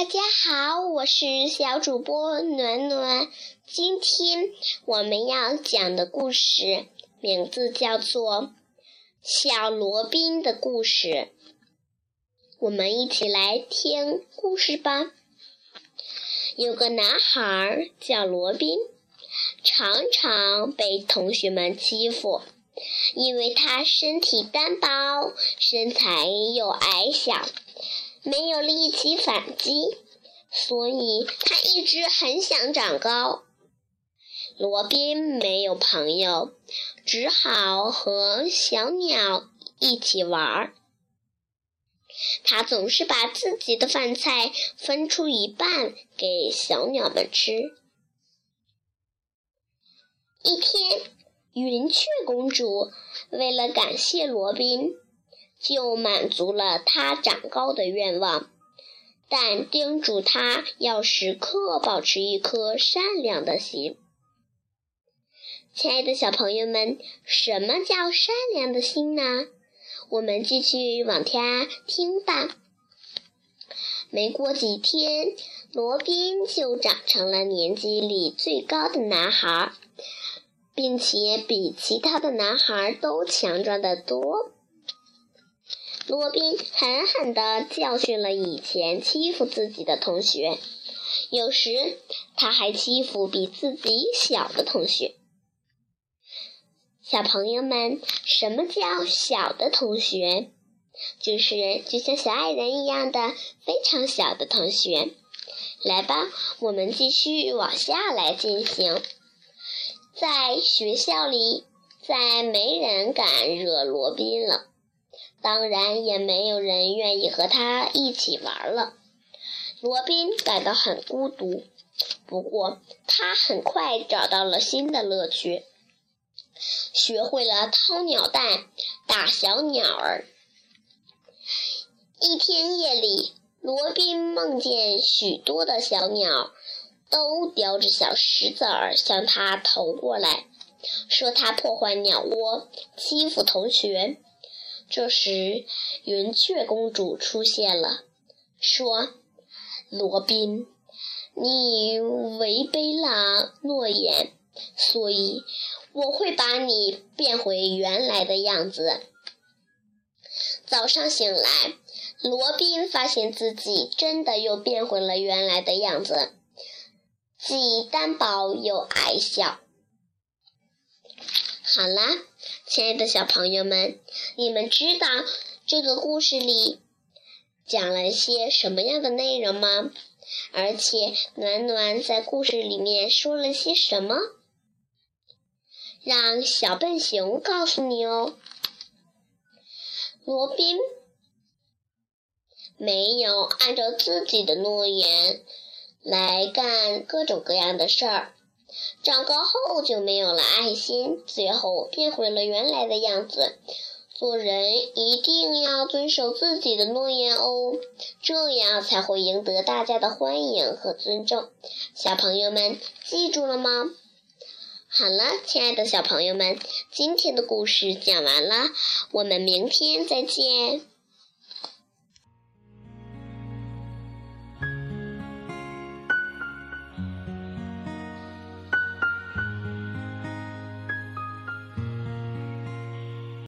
大家好，我是小主播暖暖。今天我们要讲的故事名字叫做《小罗宾的故事》。我们一起来听故事吧。有个男孩叫罗宾，常常被同学们欺负，因为他身体单薄，身材又矮小。没有力气反击，所以他一直很想长高。罗宾没有朋友，只好和小鸟一起玩儿。他总是把自己的饭菜分出一半给小鸟们吃。一天，云雀公主为了感谢罗宾。就满足了他长高的愿望，但叮嘱他要时刻保持一颗善良的心。亲爱的小朋友们，什么叫善良的心呢？我们继续往下听吧。没过几天，罗宾就长成了年级里最高的男孩，并且比其他的男孩都强壮得多。罗宾狠狠地教训了以前欺负自己的同学，有时他还欺负比自己小的同学。小朋友们，什么叫小的同学？就是就像小矮人一样的非常小的同学。来吧，我们继续往下来进行。在学校里，再没人敢惹罗宾了。当然，也没有人愿意和他一起玩了。罗宾感到很孤独，不过他很快找到了新的乐趣，学会了掏鸟蛋、打小鸟儿。一天夜里，罗宾梦见许多的小鸟都叼着小石子儿向他投过来，说他破坏鸟窝，欺负同学。这时，云雀公主出现了，说：“罗宾，你违背了诺言，所以我会把你变回原来的样子。”早上醒来，罗宾发现自己真的又变回了原来的样子，既单薄又矮小。好啦，亲爱的小朋友们，你们知道这个故事里讲了些什么样的内容吗？而且暖暖在故事里面说了些什么？让小笨熊告诉你哦。罗宾没有按照自己的诺言来干各种各样的事儿。长高后就没有了爱心，最后变回了原来的样子。做人一定要遵守自己的诺言哦，这样才会赢得大家的欢迎和尊重。小朋友们记住了吗？好了，亲爱的小朋友们，今天的故事讲完了，我们明天再见。